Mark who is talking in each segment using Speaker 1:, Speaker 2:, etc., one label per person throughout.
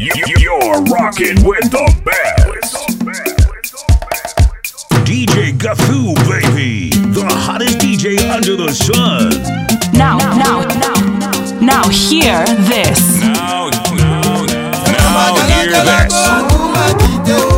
Speaker 1: You, are rocking with the best. DJ Gathu, baby. The hottest DJ under the sun.
Speaker 2: Now, now, now, now hear this.
Speaker 1: Now, now, now, now hear this.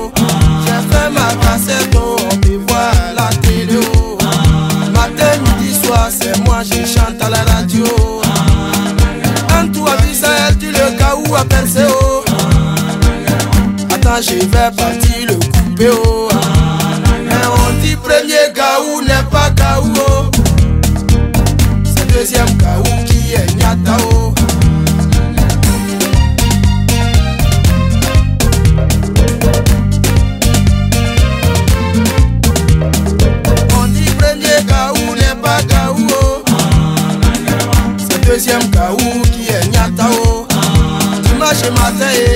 Speaker 3: je vais partir le couper oh. Mais on dit premier Gaou n'est pas Gaou oh. C'est deuxième Gaou qui est Nyatao oh. On dit premier Gaou n'est pas Gaou oh. C'est deuxième Gaou qui est Nyatao Dimanche matin eh,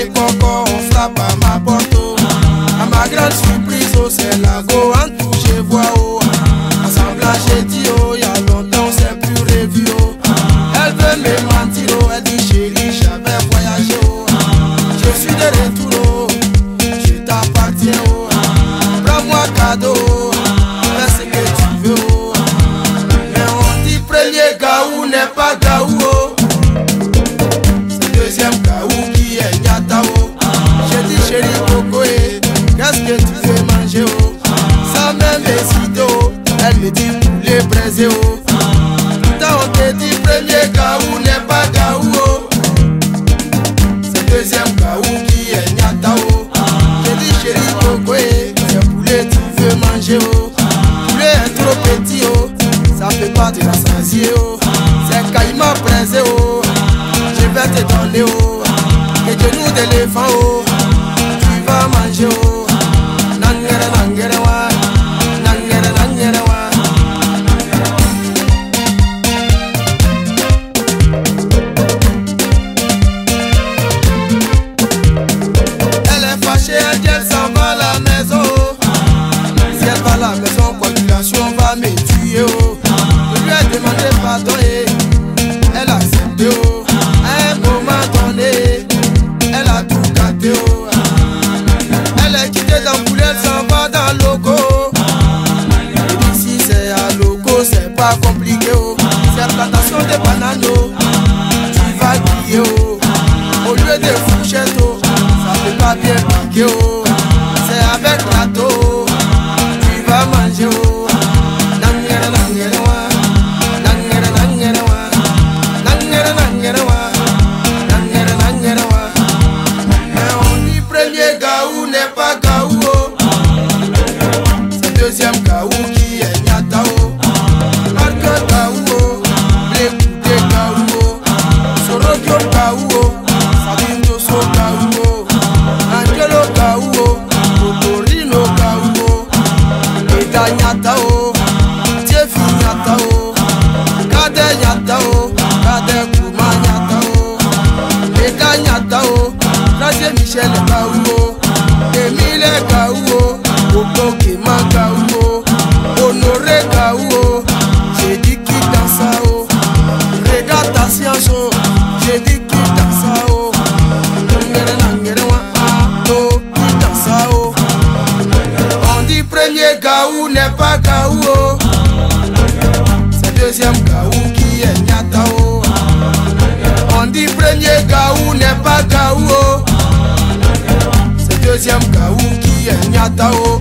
Speaker 3: Bogotá.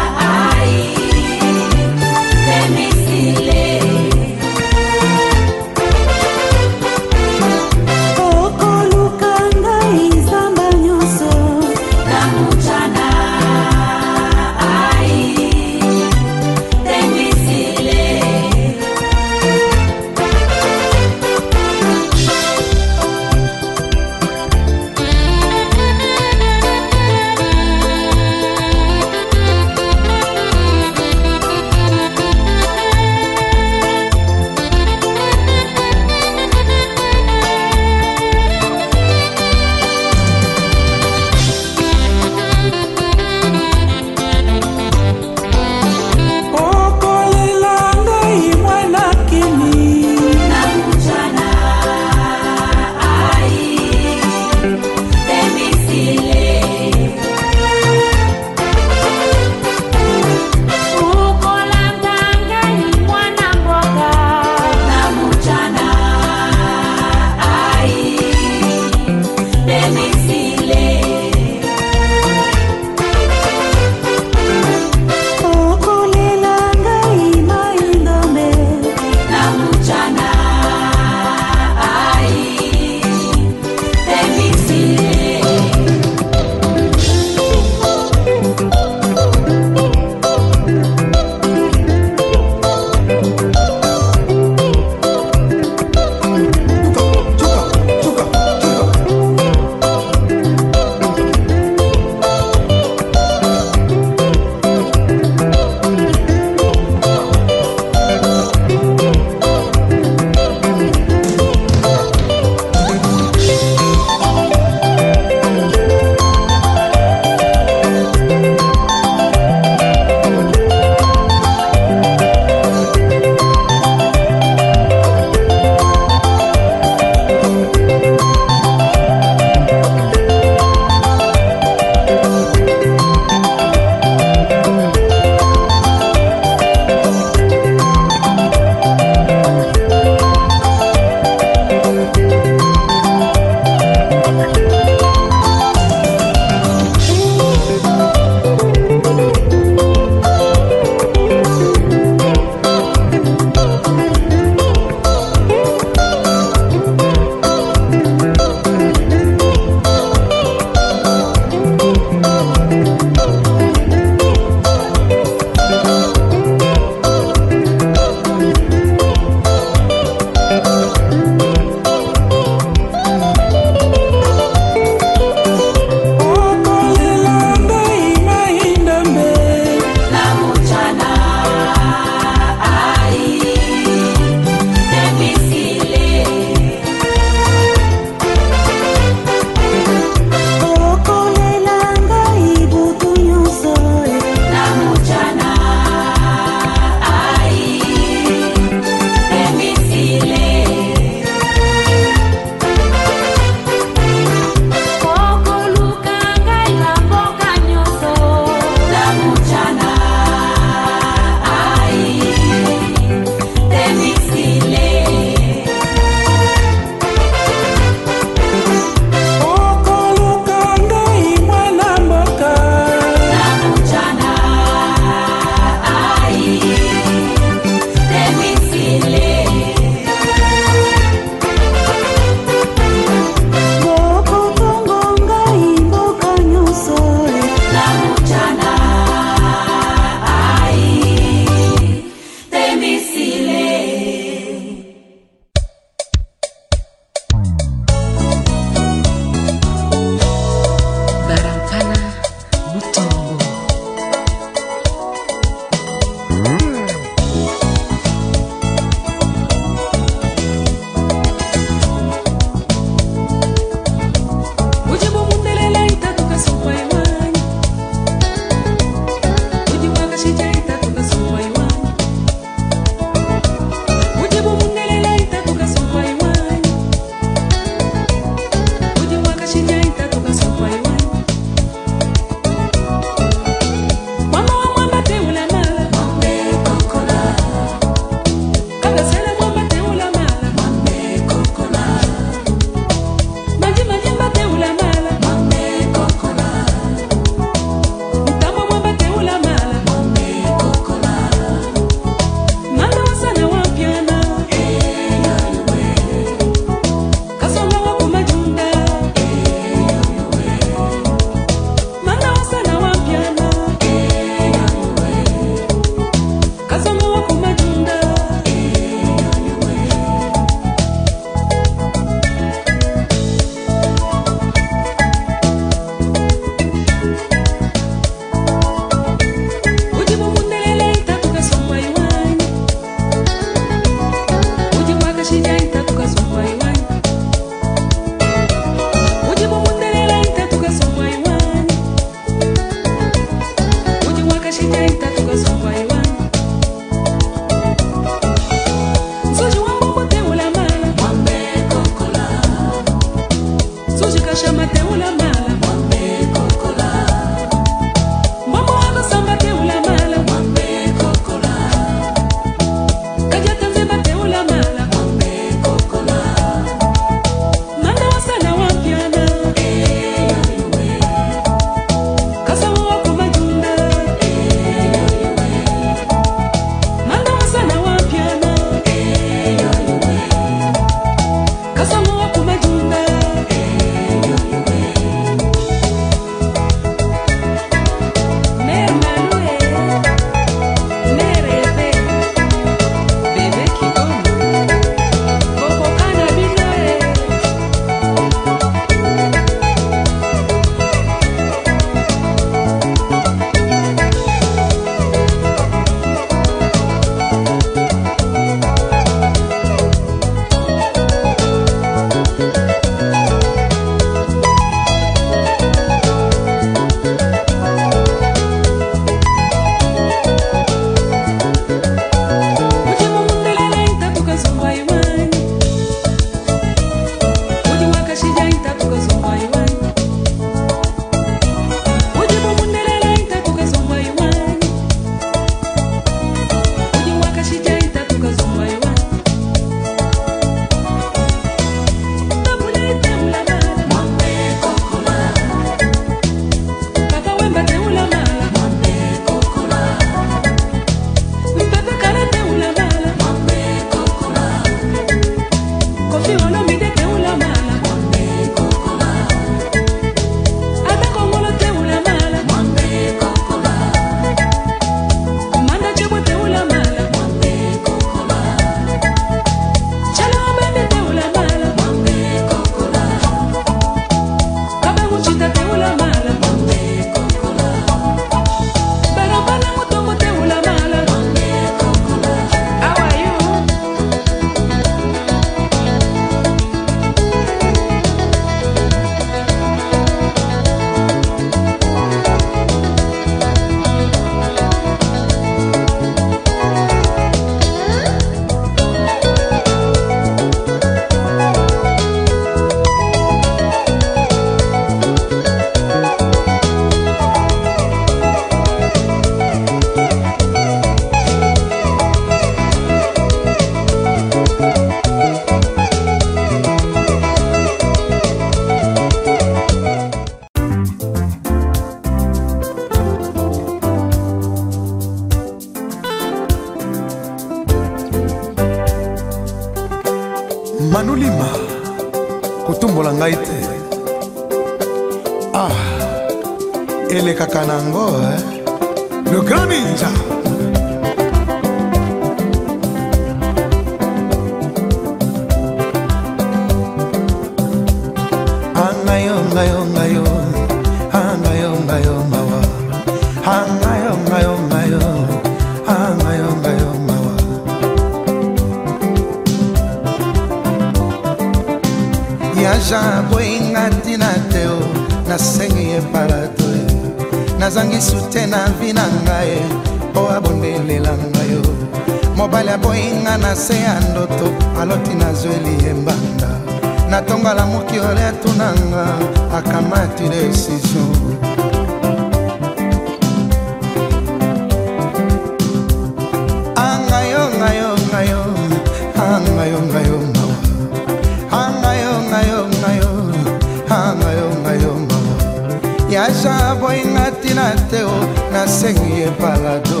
Speaker 4: olinga ntina te o nasengi ye palado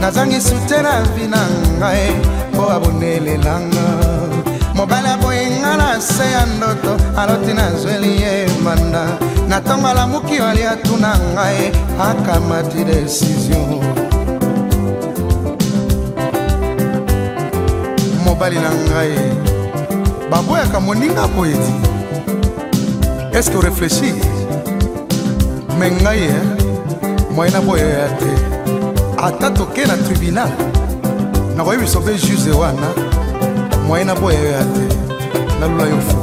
Speaker 4: nazangi sute na vi na ngai mpo abonelelanga mobali aboyinga na se ya ndoto aloti nazweli ye manda natongo alamuki oali atuna ngai akamati desizio mobali na ngai baboyaka moninga boyeti eske orefleshi me ngai ye moyena mpoyo ya euh, te euh, ata toke na tribunal nakoyi biso mpe juze wana moyena mpoyo ya euh, te nalula yo fu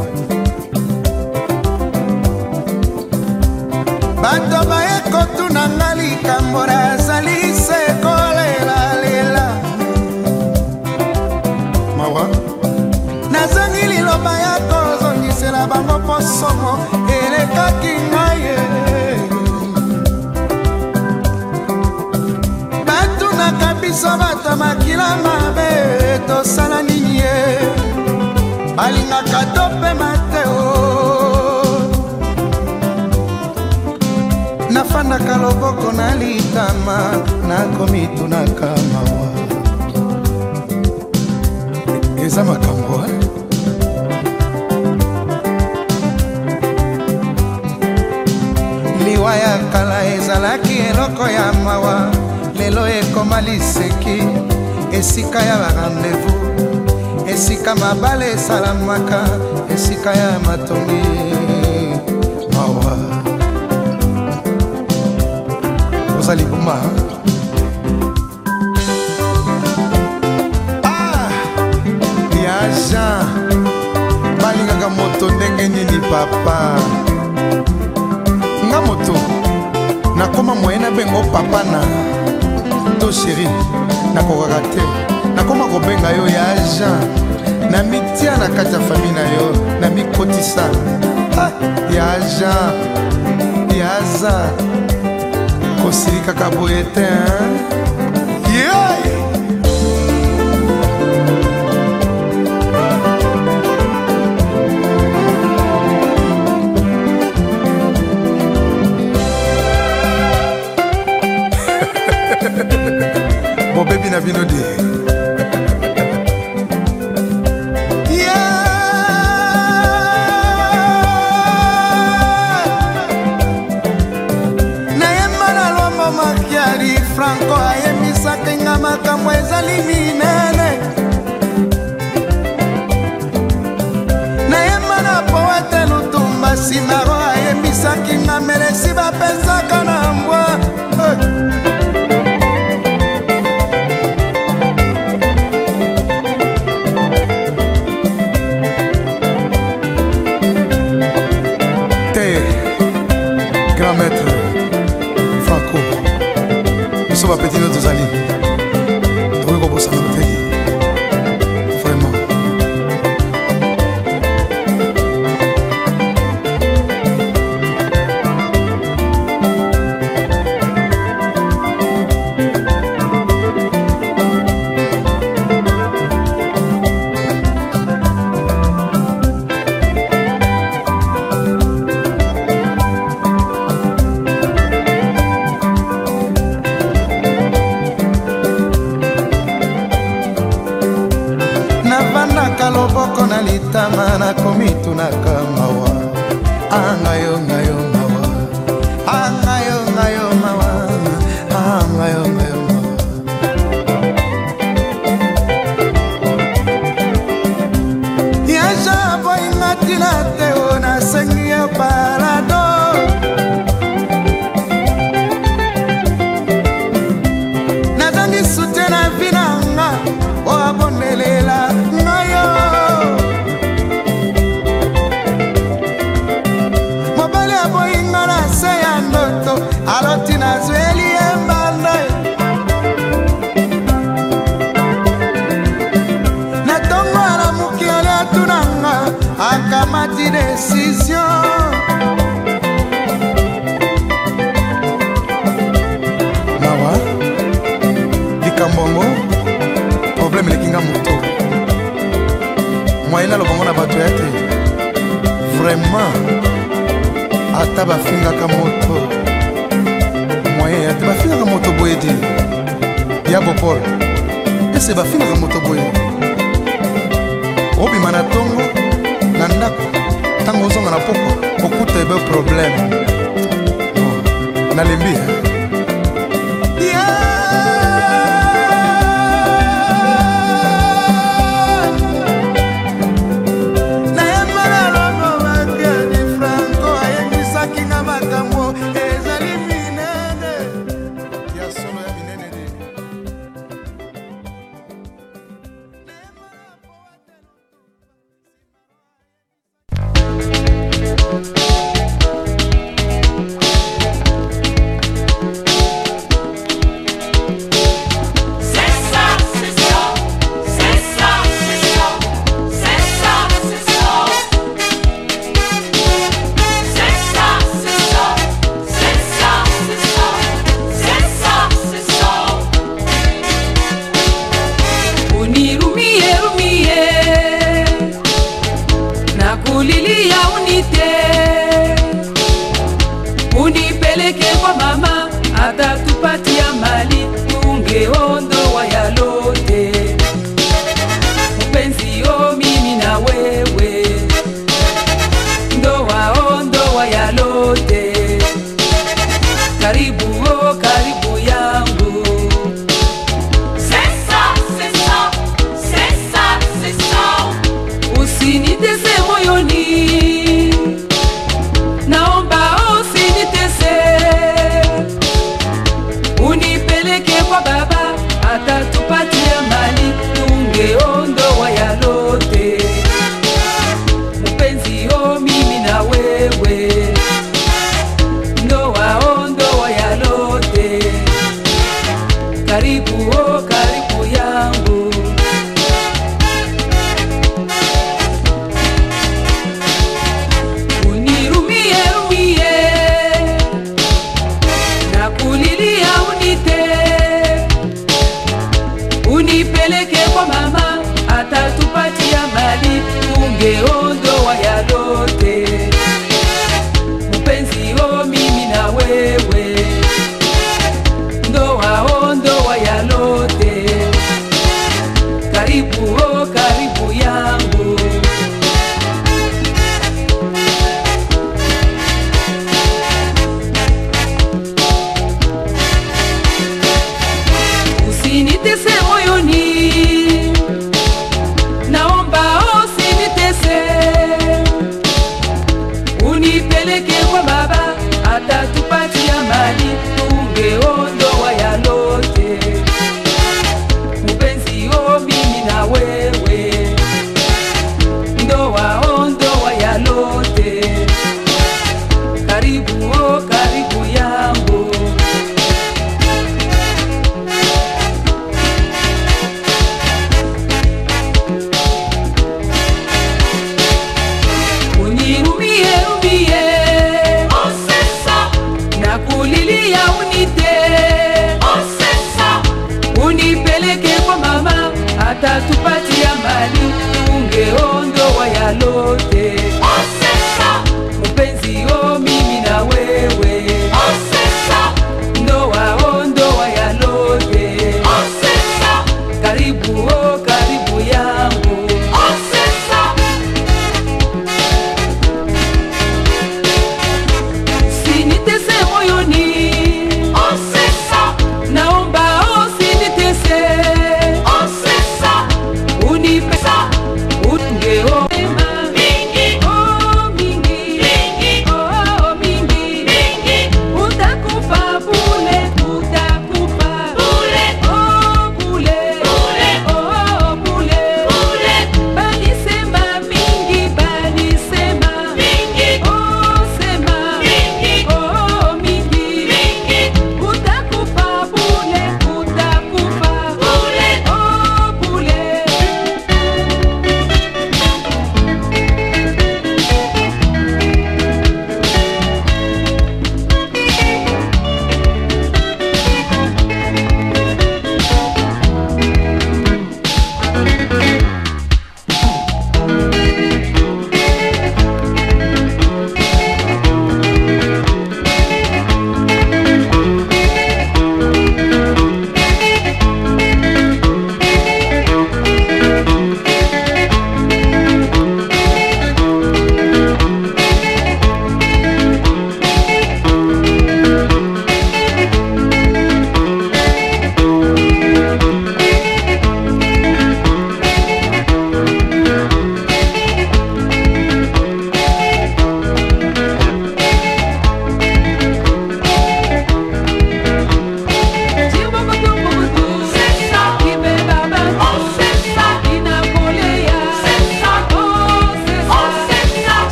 Speaker 4: bato bayekotuna nga likambo na biso bato makila mabe tosala nini ye balingaka topema te o nafandaka loboko na litama nakomitunaka mawa eza makambo eh? liwa ya kala ezalaki eloko ya mawa lelo ekoma liseki esika ya barandevou esika mabale esalamaka esika ya matongi mawa oza libuma ah, ya jean balingaka moto ndenge nini papa nga moto nakóma moye na bengo papa na yo sheri nakokaka te nakoma kobenga yo ya agent na mitia na kati ya fami na yo na mikotisa ah, ya agent ya aza kosilikaka boye te hein? life, you know, dear. sur va ata bafingaka moto moye ata bafingaka moto boye te ya bopol ese bafingaka moto boye obima na ntongo na ndako ntango ozonga na poko okuta ebe probleme nalembi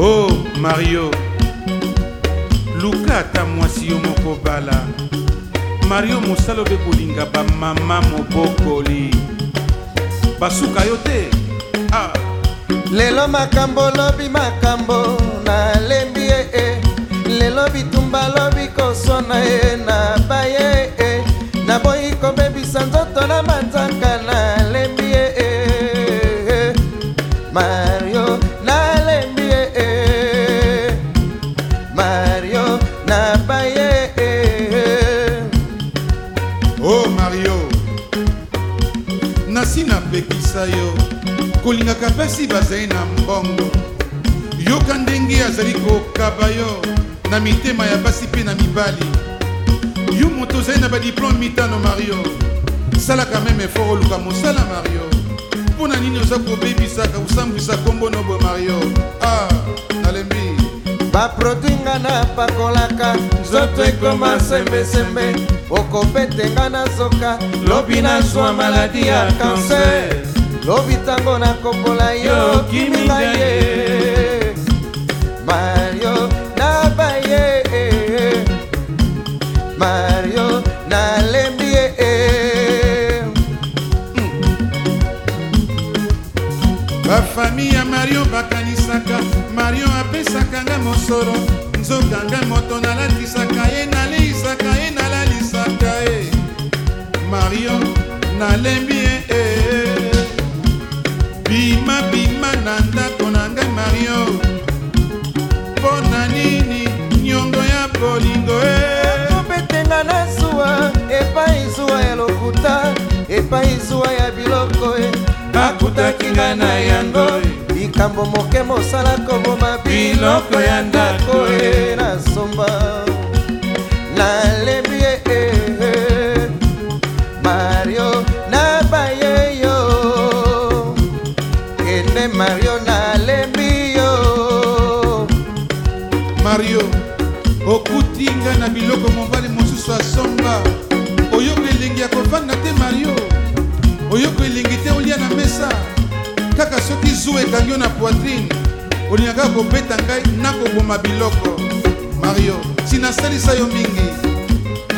Speaker 5: oh mario luka ata mwasi yo moko bala mario mosala obe kolinga bamama mobokoli basuka yo te ah.
Speaker 6: lelo makambo lobi makambo nalembi ye e lelo bitumba lobi kosona ye na ba
Speaker 5: kolingaka mpasi bazali na mbongo yoka ndenge azali kokaba yo na mitema ya basi mpe na mibali yo moto ozali na badiplome mitano mario salaka meme effort oluka mosala mario mpo na nini oza kobebisaka kosambwisa nkombo nobwe mario ah nalembi
Speaker 6: baproduit nga napakolaka nzoto ekoma sembesembe okopete nga na zoka
Speaker 7: lobi nazwa maladi ya kanser
Speaker 6: lobi ntango nakopola yo kiminga ye mario nabaye mario nalembi ye hmm. bafami
Speaker 5: ya mario bakanisaka mario apesaka nga mosolo nzoka nga moto nalatisaka ye naleisaka ye nalalisaka ye mario nalembi ye bimabima na ndako na ngai mario mpo na nini niongo ya bolingo eh?
Speaker 6: ekobetenga na zuwa epai zuwa ya lokuta epai zuwa ya biloko
Speaker 7: eh? akutaki ngai na yango eh?
Speaker 6: likambo moke mosala koboma biloko ya ndako e na somba
Speaker 5: tinga na biloko mobali mosusu asomba oyoka elengi ya kovanda te mario oyoka elengi te olia na mesa kaka soki zuwa ekangi yo na poitrine olingaka kobeta ngai nakoboma biloko mario si nasalisa yo mingi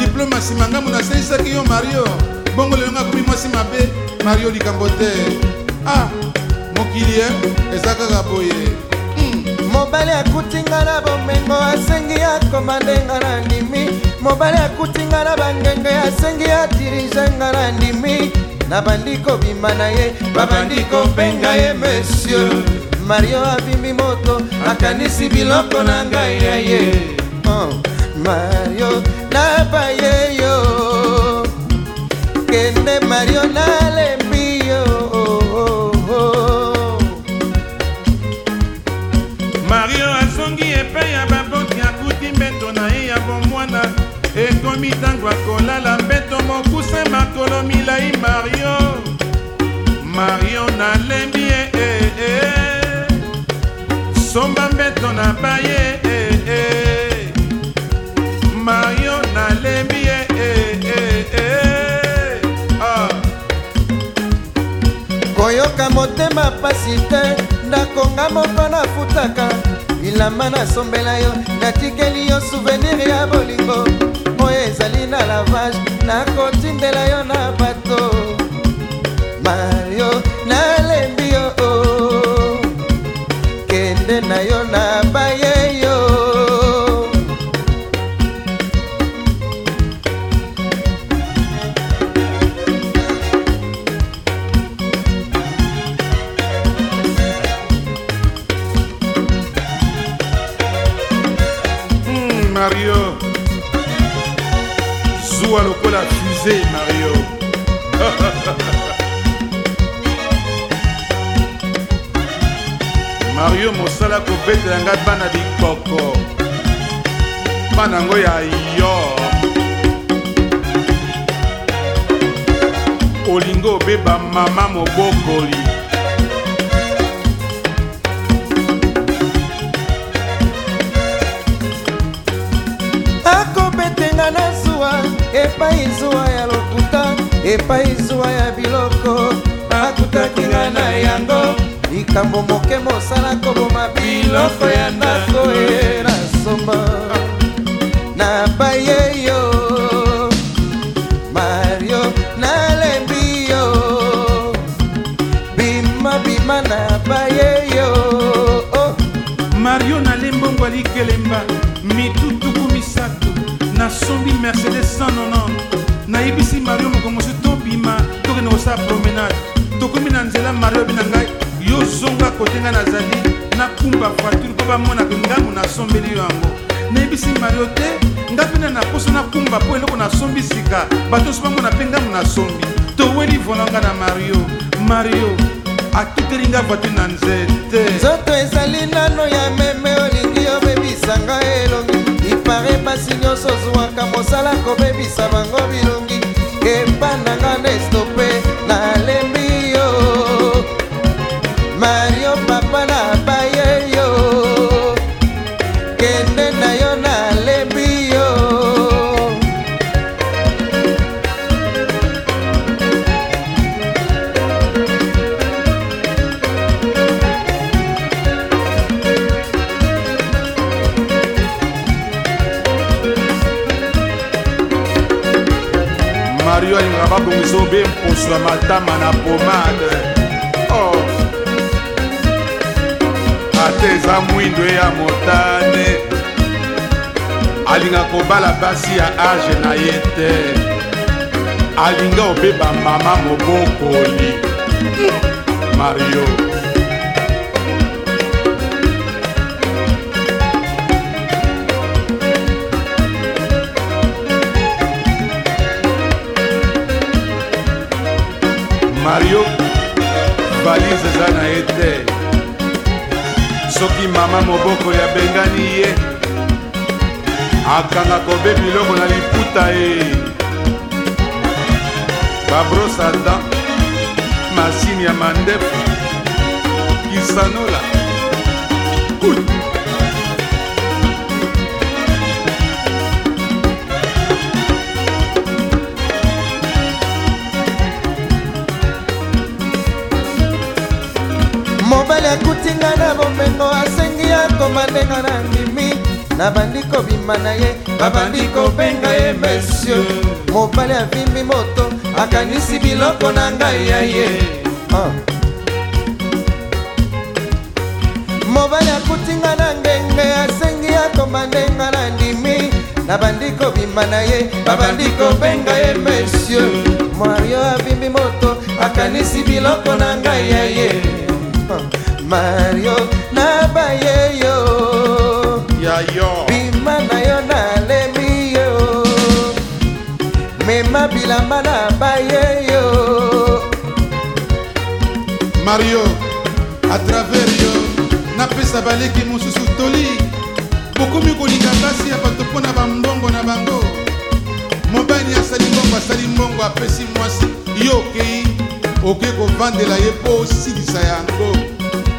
Speaker 5: diplome nsima ngambo nasalisaki yo mario bongo lelo nga komi mwasi mabe mario likambo te ah mokili e eza kaka boye mobali akutinga na bomengo asengi akoma
Speaker 6: ndenga na ndimi mobali akutinga na bangenge asengi atirizenga na ndimi nabandi kobima na ye babandi kopenga ye monsieur mario abimbi moto akanisi biloko na ngai ya ye oh, mario napaye
Speaker 5: soki ntango akolala mbeto mokuse makolo milai mario mario nalembi e eh, eh, eh. somba mbeto na baye eh, eh, eh. mario nalembi e eh, eh, eh. ah.
Speaker 6: koyoka motema pasi te ndakonga moko nafutaka bilamba nasombela yo natikeli yo souvenir ya bolingo ezali na lavage nakotindela yo na bato mario nalembi yo oh. kende na yo na baye
Speaker 5: babetela ngai bana bikoko bana yango ya yo olingi obeba mama mobokoli
Speaker 6: akobetenga na zuwa epai zuwa ya lokuta epai zuwa ya biloko akutakinga na yango likambo moke mosala koboma biloko ya ndako e na somba nabaye yo mario nalembi yo bimabima nabaye yo oh. mario
Speaker 5: nalembongo alikelemba mitutuku misato nasombi mercedes 190
Speaker 6: nayebisi
Speaker 5: mario mokongosi tobima tokende kosala promenade tokomi na nzela mario abi na ngai yo zonga kotenga nazali nakumba voiture mpo bamona ngambo nasombeli yo yango nayebisi mario te nga mpena na poso nakumba mpo eloko nasombi sika bato nyonso bamona mpe ngambo nasombi toweli volanga na mario mario atuteli nga voiture na nzete nzoto ezali nano ya meme olingi obebisa nga elongi ipare mpasi nyonso ozwwaka mosala kobebisa bango bilongi kepandanga nestope nalembi babongisa obempuswa matama na pomade o oh. ata eza mwindo ya motane alinga kobala basi ya age na ye te alinga obeba mama mobokoli mario mario valise eza na ye te soki mama moboko ya bengani ye akanga kobe biloko na liputa ye babrosada masini ya mandefu kisanola Ooh.
Speaker 6: koma ndenga na ndimi nabandi kobima na ye babandi kobenga ye monsieur mobali avimbi moto akanisi biloko na ngai ya ye ah. mobali akutinga na ngenge asengi akoma ndenga na ndimi nabandi kobima na ye babandi kobenga ye monsieur mario avimbi moto akanisi biloko na ngai ya ye ah. mario nabai
Speaker 5: mario atravers yo napesa baleki mosusu toli bokomi kolinga basi ya bato mpo na bambongo na bango mobali asali mbongo asali mbongo apesi mwasi yo okei okei kovandela ye mpo osilisa yango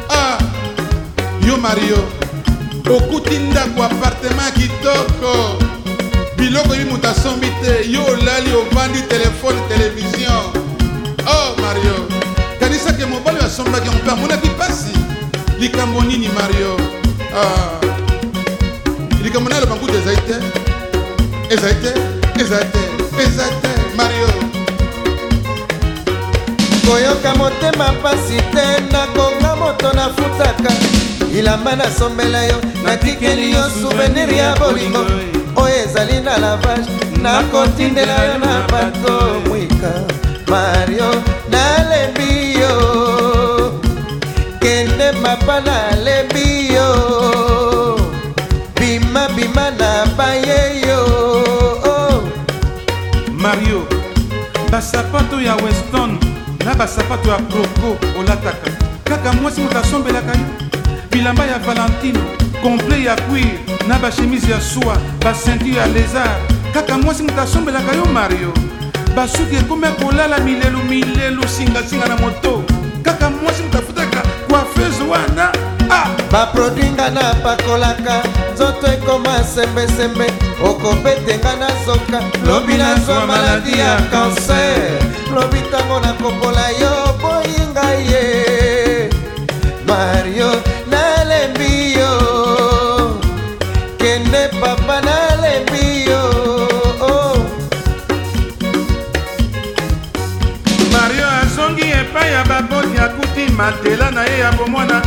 Speaker 5: ah yo mario okuti ndako apartema kitoko biloko ebi moto asombi te yo olali ovandi telefone televizio oh mario kanisaki mobali oyo asombaki yango mpe amonaki mpasi likambo nini mario ah. likambo na aloba nkutu ezali te ezali te ezali te eza te mario koyoka motema mpasi
Speaker 6: te nakonga moto nafutaka bilamba nasombela yo natikeli yo souvenir ya bolingo oyo ezali na lavage nakotindela yo na bato mwika mario nalembi yo
Speaker 5: kende mapa nalembi yo bima bima na baye yo oh. mario
Speaker 6: basapato
Speaker 5: ya weston na basapato ya broko olataka kaka mwasi moto asombelaka yo bilamba ya valentino komple ya cuir na bashemise ya swa basenture ya lézard kaka mwasi moto asombelaka yo mario basuki ekomi kolala milelu milelu singasinga na moto kaka mwasi moto afutaka kwafeuse wana ah. baprodwi
Speaker 6: nga na pakolaka nzoto ekoma sembesembe okobetenga na zoka lobi nazwa maladi ya kanser lobi ntango nakopola yo boyinga ye mario nalembi yo
Speaker 5: matela na ye ya bomwana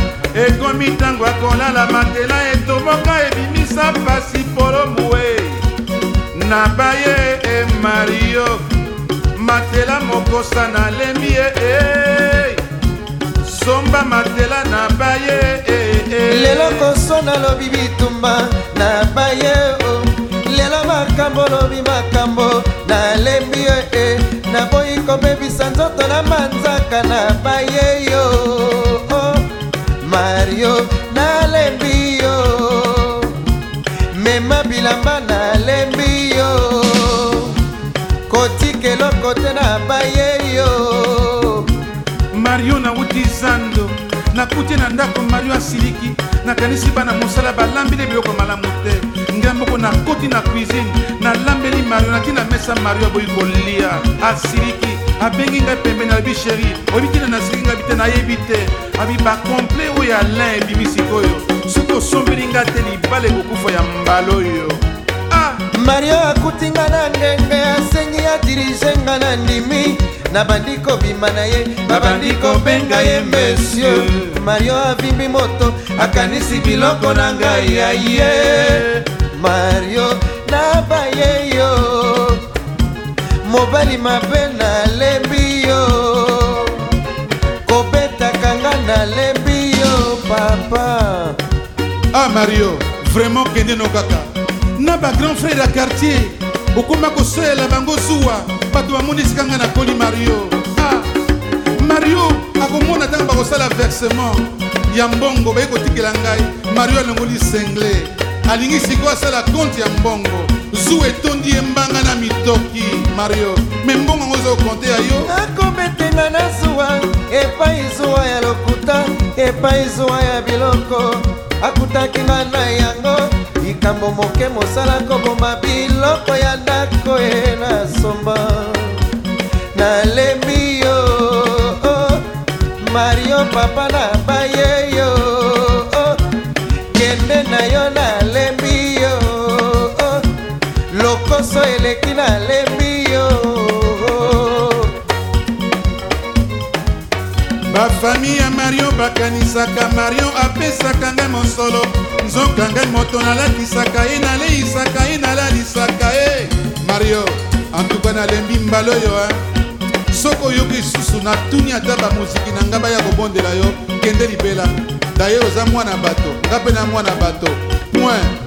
Speaker 5: ekomi ntango akolala matela etoboka ebimisa pasi polomue na baye emario matela mokosa nalemi ye e somba matela na baye
Speaker 6: lelo koso nalobi bitumba na baye o oh. lelo makambo lobi makambo nalembi yo e naboyi kobebisa nzoto na manzaka na baye yo oh, mario nalembi yo mema bilamba
Speaker 5: nakuti na ndako mario asiliki nakanisi bana mosala balambeli biloko malamu te ngamoko nakoti na cuisine nalambeli mario nati na mesa mario aboyi kolia asiliki abengi ngai pembeni alobi sheri oyebitina nasiliki ngai bite nayebi te abi bacomple oyo alain ebimi sikoyo soki osombeli ngai te libala ekokufa ya mbala oyo
Speaker 6: mario akutinga na ngenge asengi adirige nga na ndimi nabandi kobima na ye babandi kobenga ye monsieur mario avimbi moto akanisi biloko na ngai ya ye mario nabaye yo mobali mabe nalembi yo kobetaka nga nalembi yo papa
Speaker 5: ah mario vraiment kende no kaka na bagrand frere ya quartier okóma kosoyela bango zuwa bato bamonisika ngai nakoli mario ah, mario akomona ntango bakosala versement ya mbongo baye kotikela ngai mario alongoli sengle alingi sikoyo asala konte ya mbongo zu etondi ye mbanga na mitoki mario me mbongo yango oza kokonte ya yo akobetenga na
Speaker 6: zuwa epai zuwa ya lokuta epai zuwa ya biloko akutaki nga na yango likambo moke mosala koboma biloko ya ndako e na somba nalemi yo oh, oh. mario papa na baye yo oh, oh. kende na yo
Speaker 5: nalekisaka marion apesaka ngai mosolo nzoka ngai moto nalakisaka ye naleisaka ye nalalisaka ye mario antuka nalembi mbala oyo soki oyoki lisusu natuni ata bamoziki na ngai baya kobondela yo kende libela daye oza mwana bato nga mpe na mwana bato point